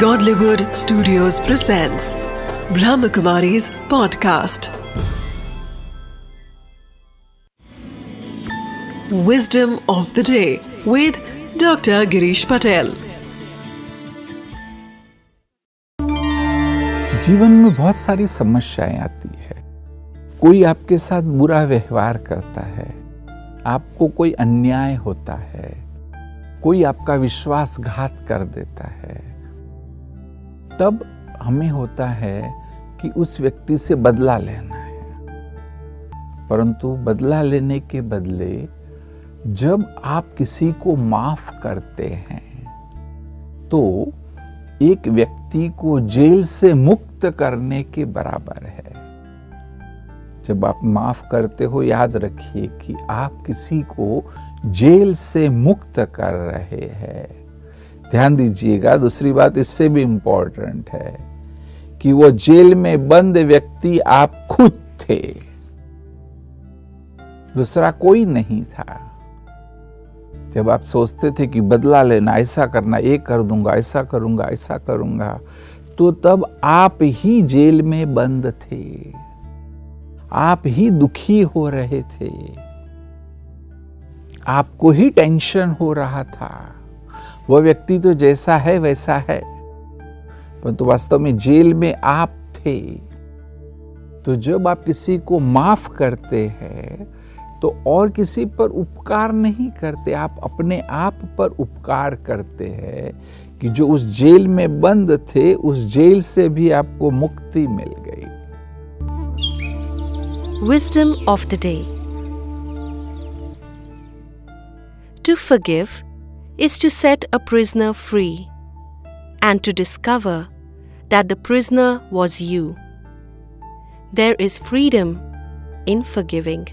Godlywood Studios presents Brahmakumari's podcast. Wisdom of the day with Dr. Girish Patel. जीवन में बहुत सारी समस्याएँ आती है कोई आपके साथ बुरा व्यवहार करता है आपको कोई अन्याय होता है कोई आपका विश्वासघात कर देता है तब हमें होता है कि उस व्यक्ति से बदला लेना है। परंतु बदला लेने के बदले जब आप किसी को माफ़ करते हैं तो एक व्यक्ति को जेल से मुक्त करने के बराबर है। जब आप माफ़ करते हो, याद रखिए कि आप किसी को जेल से मुक्त कर रहे हैं। ध्यान दीजिएगा, दूसरी बात इससे भी इंपॉर्टेंट है कि वो जेल में बंद व्यक्ति आप खुद थे। दूसरा कोई नहीं था। जब आप सोचते थे कि बदला लेना, ऐसा करना, ये कर दूँगा, ऐसा करूँगा ऐसा करूँगा तो तब आप ही जेल में बंद थे। आप ही दुखी हो रहे थे। आपको ही टेंशन हो रहा था। वह व्यक्ति तो जैसा है, वैसा है। परंतु वास्तव में जेल में आप थे। तो जब आप किसी को माफ़ करते हैं तो और किसी पर उपकार नहीं करते। आप अपने आप पर उपकार करते हैं कि जो उस जेल में बंद थे, उस जेल से भी आपको मुक्ति मिल गई। Wisdom of the day to forgive is to set a prisoner free and to discover that the prisoner was you. There is freedom in forgiving.